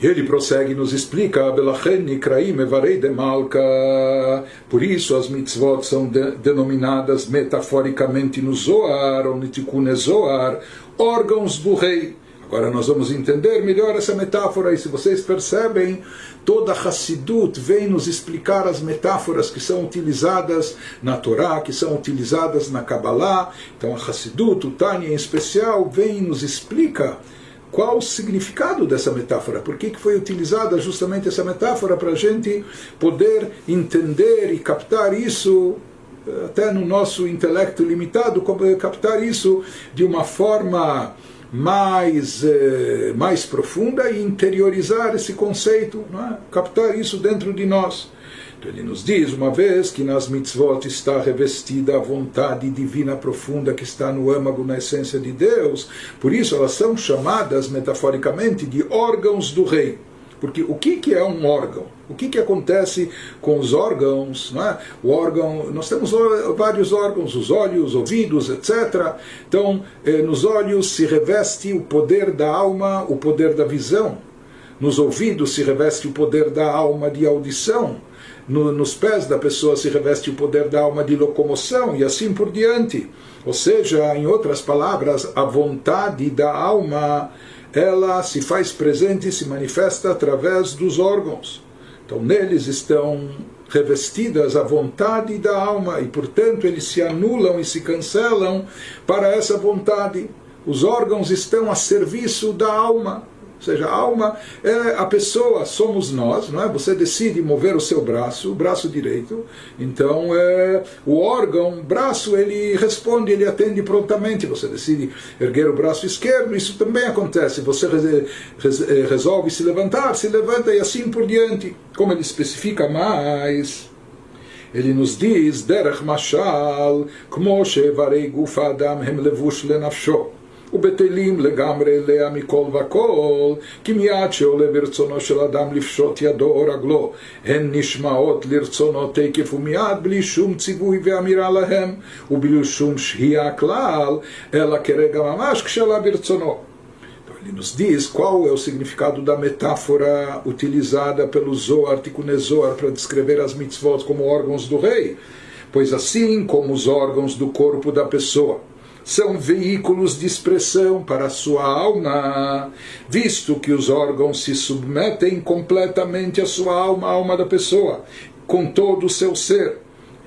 E ele prossegue e nos explica, por isso as mitzvot são de, denominadas metaforicamente no Zohar, ou no Tikkun Zohar, órgãos do rei. Agora nós vamos entender melhor essa metáfora, e se vocês percebem, toda Hassidut vem nos explicar as metáforas que são utilizadas na Torá, que são utilizadas na Kabbalah. Então a Hassidut, o Tânia em especial, vem e nos explica qual o significado dessa metáfora, por que, foi utilizada justamente essa metáfora para a gente poder entender e captar isso, eh, até no nosso intelecto limitado, eh, captar isso de uma forma mais, eh, mais profunda e interiorizar esse conceito, é? captar isso dentro de nós. Ele nos diz uma vez que nas mitzvot está revestida a vontade divina profunda que está no âmago, na essência de Deus. Por isso elas são chamadas metaforicamente de órgãos do rei. Porque o que, que é um órgão? O que, que acontece com os órgãos? Não é? O órgão, nós temos vários órgãos, os olhos, ouvidos, etc. Então, eh, nos olhos se reveste o poder da alma, o poder da visão. Nos ouvidos se reveste o poder da alma de audição no, nos pés da pessoa se reveste o poder da alma de locomoção e assim por diante. Ou seja, em outras palavras, a vontade da alma ela se faz presente e se manifesta através dos órgãos. Então, neles estão revestidas a vontade da alma e, portanto, eles se anulam e se cancelam para essa vontade. Os órgãos estão a serviço da alma. Ou seja, a alma é a pessoa, somos nós, não é? Você decide mover o seu braço, o braço direito. Então, é, o órgão, o braço, ele responde, ele atende prontamente. Você decide erguer o braço esquerdo, isso também acontece. Você é, resolve se levantar, se levanta e assim por diante. Como ele especifica mais ele nos diz, derech mashal, kmo gufa adam hem levush lenafsho. ובטלים לגמרי אליה מכל וכל, כי מיד שעולה ברצונו של אדם לפשוט ידו או רגלו, הן נשמעות לרצונו תקף ומיד, בלי שום ציווי ואמירה להם, ובלי שום שהייה כלל, אלא כרגע ממש כשעלה ברצונו. Ele nos diz qual é o significado da metáfora utilizada pelo Zohar, Tikkun Zohar, para descrever as mitzvot como órgãos do rei. Pois assim como os órgãos do corpo da pessoa são veículos de expressão para a sua alma, visto que os órgãos se submetem completamente à sua alma, à alma da pessoa, com todo o seu ser.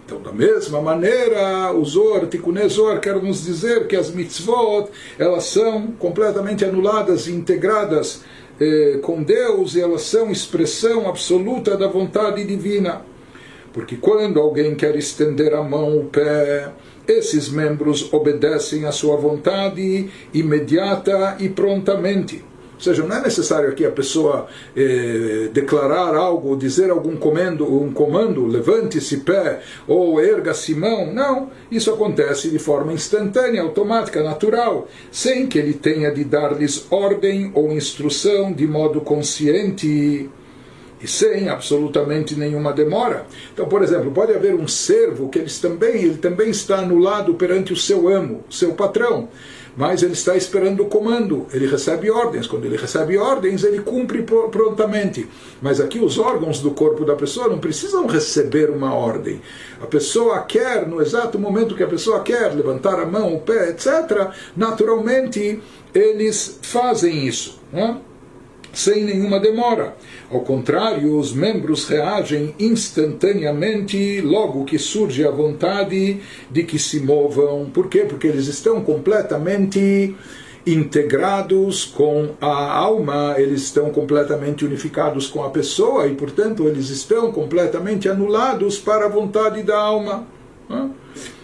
Então, da mesma maneira, o Zor, Tikkun Zor, quer nos dizer que as mitzvot, elas são completamente anuladas e integradas eh, com Deus, e elas são expressão absoluta da vontade divina. Porque quando alguém quer estender a mão, o pé, esses membros obedecem à sua vontade imediata e prontamente. Ou seja, não é necessário aqui a pessoa eh, declarar algo, dizer algum comando, um comando, levante-se pé ou erga-se mão. Não, isso acontece de forma instantânea, automática, natural, sem que ele tenha de dar-lhes ordem ou instrução de modo consciente e sem absolutamente nenhuma demora. Então, por exemplo, pode haver um servo que eles também, ele também está anulado perante o seu amo, seu patrão, mas ele está esperando o comando, ele recebe ordens. Quando ele recebe ordens, ele cumpre prontamente. Mas aqui os órgãos do corpo da pessoa não precisam receber uma ordem. A pessoa quer, no exato momento que a pessoa quer, levantar a mão, o pé, etc., naturalmente eles fazem isso. Não é? Sem nenhuma demora. Ao contrário, os membros reagem instantaneamente logo que surge a vontade de que se movam. Por quê? Porque eles estão completamente integrados com a alma, eles estão completamente unificados com a pessoa e, portanto, eles estão completamente anulados para a vontade da alma.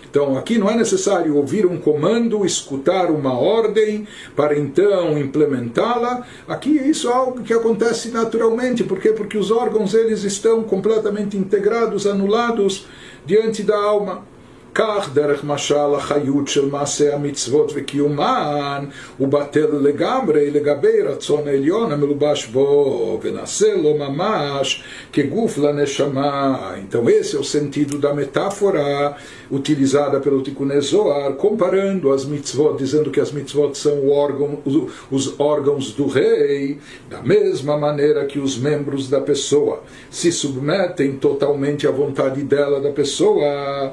Então aqui não é necessário ouvir um comando, escutar uma ordem para então implementá-la. Aqui isso é algo que acontece naturalmente. Por quê? Porque os órgãos eles estão completamente integrados, anulados diante da alma. כך דרך משל החיות של מעשה המצוות וקיומן הוא בטל לגמרי לגבי רצון העליון המלובש בו ונעשה לו ממש כגוף לנשמה. Então esse é o sentido da metáfora utilizada pelo Tikkun Zohar, comparando as mitzvot, dizendo que as mitzvot são órgão, os órgãos do rei, da mesma maneira que os membros da pessoa se submetem totalmente à vontade dela, da pessoa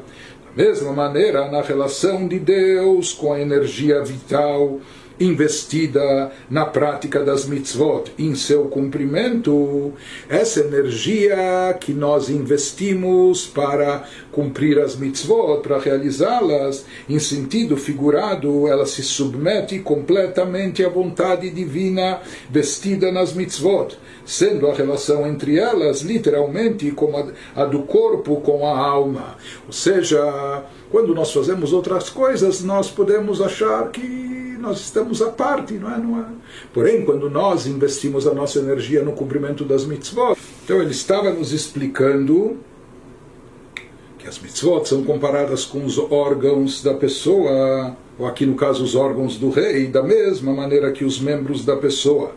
mesma maneira, na relação de Deus com a energia vital investida na prática das mitzvot, em seu cumprimento, essa energia que nós investimos para cumprir as mitzvot, para realizá-las, em sentido figurado, ela se submete completamente à vontade divina vestida nas mitzvot, sendo a relação entre elas literalmente como a, do corpo com a alma. Ou seja, quando nós fazemos outras coisas, nós podemos achar que nós estamos à parte, não é? Não é? Porém, quando nós investimos a nossa energia no cumprimento das mitzvot, então ele estava nos explicando que as mitzvot são comparadas com os órgãos da pessoa, ou aqui no caso os órgãos do rei, da mesma maneira que os membros da pessoa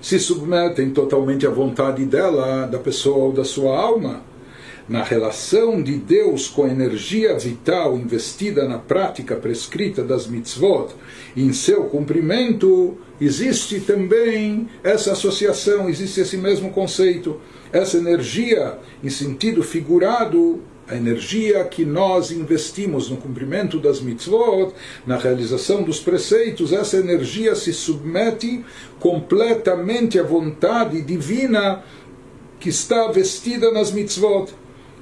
se submetem totalmente à vontade dela, da pessoa ou da sua alma na relação de Deus com a energia vital investida na prática prescrita das mitzvot, em seu cumprimento, existe também essa associação, existe esse mesmo conceito. Essa energia, em sentido figurado, a energia que nós investimos no cumprimento das mitzvot, na realização dos preceitos, essa energia se submete completamente à vontade divina que está vestida nas mitzvot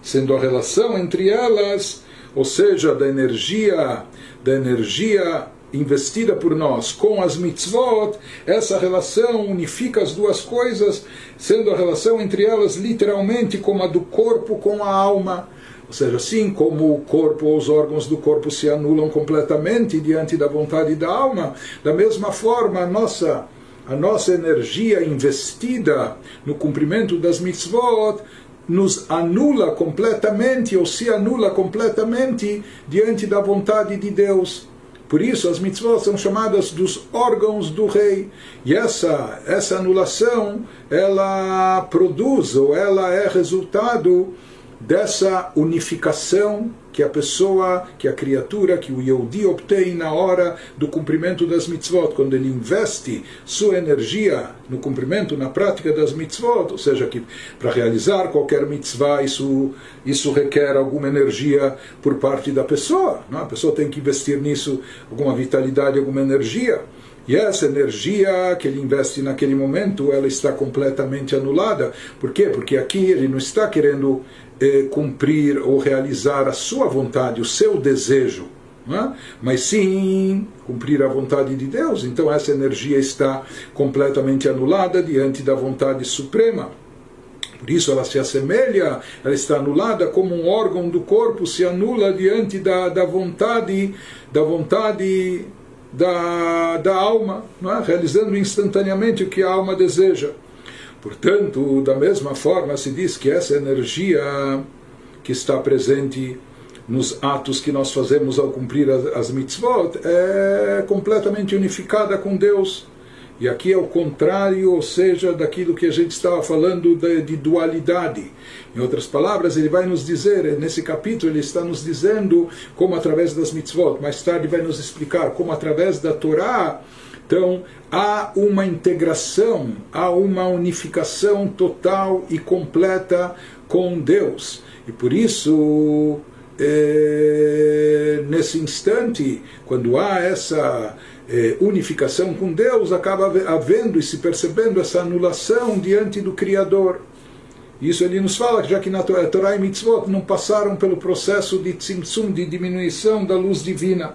sendo a relação entre elas, ou seja, da energia, da energia investida por nós com as mitzvot, essa relação unifica as duas coisas, sendo a relação entre elas literalmente como a do corpo com a alma. Ou seja, assim como o corpo ou os órgãos do corpo se anulam completamente diante da vontade da alma, da mesma forma a nossa a nossa energia investida no cumprimento das mitzvot nos anula completamente ou se anula completamente diante da vontade de Deus. Por isso as mitzvot são chamadas dos órgãos do rei. E essa, essa anulação, ela produz ou ela é resultado dessa unificação que a pessoa, que a criatura, que o Yehudi obtém na hora do cumprimento das mitzvot, quando ele investe sua energia no cumprimento, na prática das mitzvot, ou seja, que para realizar qualquer mitzvah isso, isso requer alguma energia por parte da pessoa, não? a pessoa tem que investir nisso alguma vitalidade, alguma energia. E essa energia que ele investe naquele momento, ela está completamente anulada. Por quê? Porque aqui ele não está querendo eh, cumprir ou realizar a sua vontade, o seu desejo, é? mas sim cumprir a vontade de Deus. Então essa energia está completamente anulada diante da vontade suprema. Por isso ela se assemelha, ela está anulada como um órgão do corpo se anula diante da, da vontade, da vontade da, da alma, é? realizando instantaneamente o que a alma deseja. Portanto, da mesma forma, se diz que essa energia que está presente nos atos que nós fazemos ao cumprir as, as mitzvot é completamente unificada com Deus. E aqui é o contrário, ou seja, daquilo que a gente estava falando de, de, dualidade. Em outras palavras, ele vai nos dizer, nesse capítulo, ele está nos dizendo como através das mitzvot, mais tarde vai nos explicar como através da Torá então, há uma integração, há uma unificação total e completa com Deus. E por isso, é, nesse instante, quando há essa é, unificação com Deus, acaba havendo e se percebendo essa anulação diante do Criador. Isso ele nos fala, já que na Torá e Mitzvot não passaram pelo processo de tzimtzum, de diminuição da luz divina.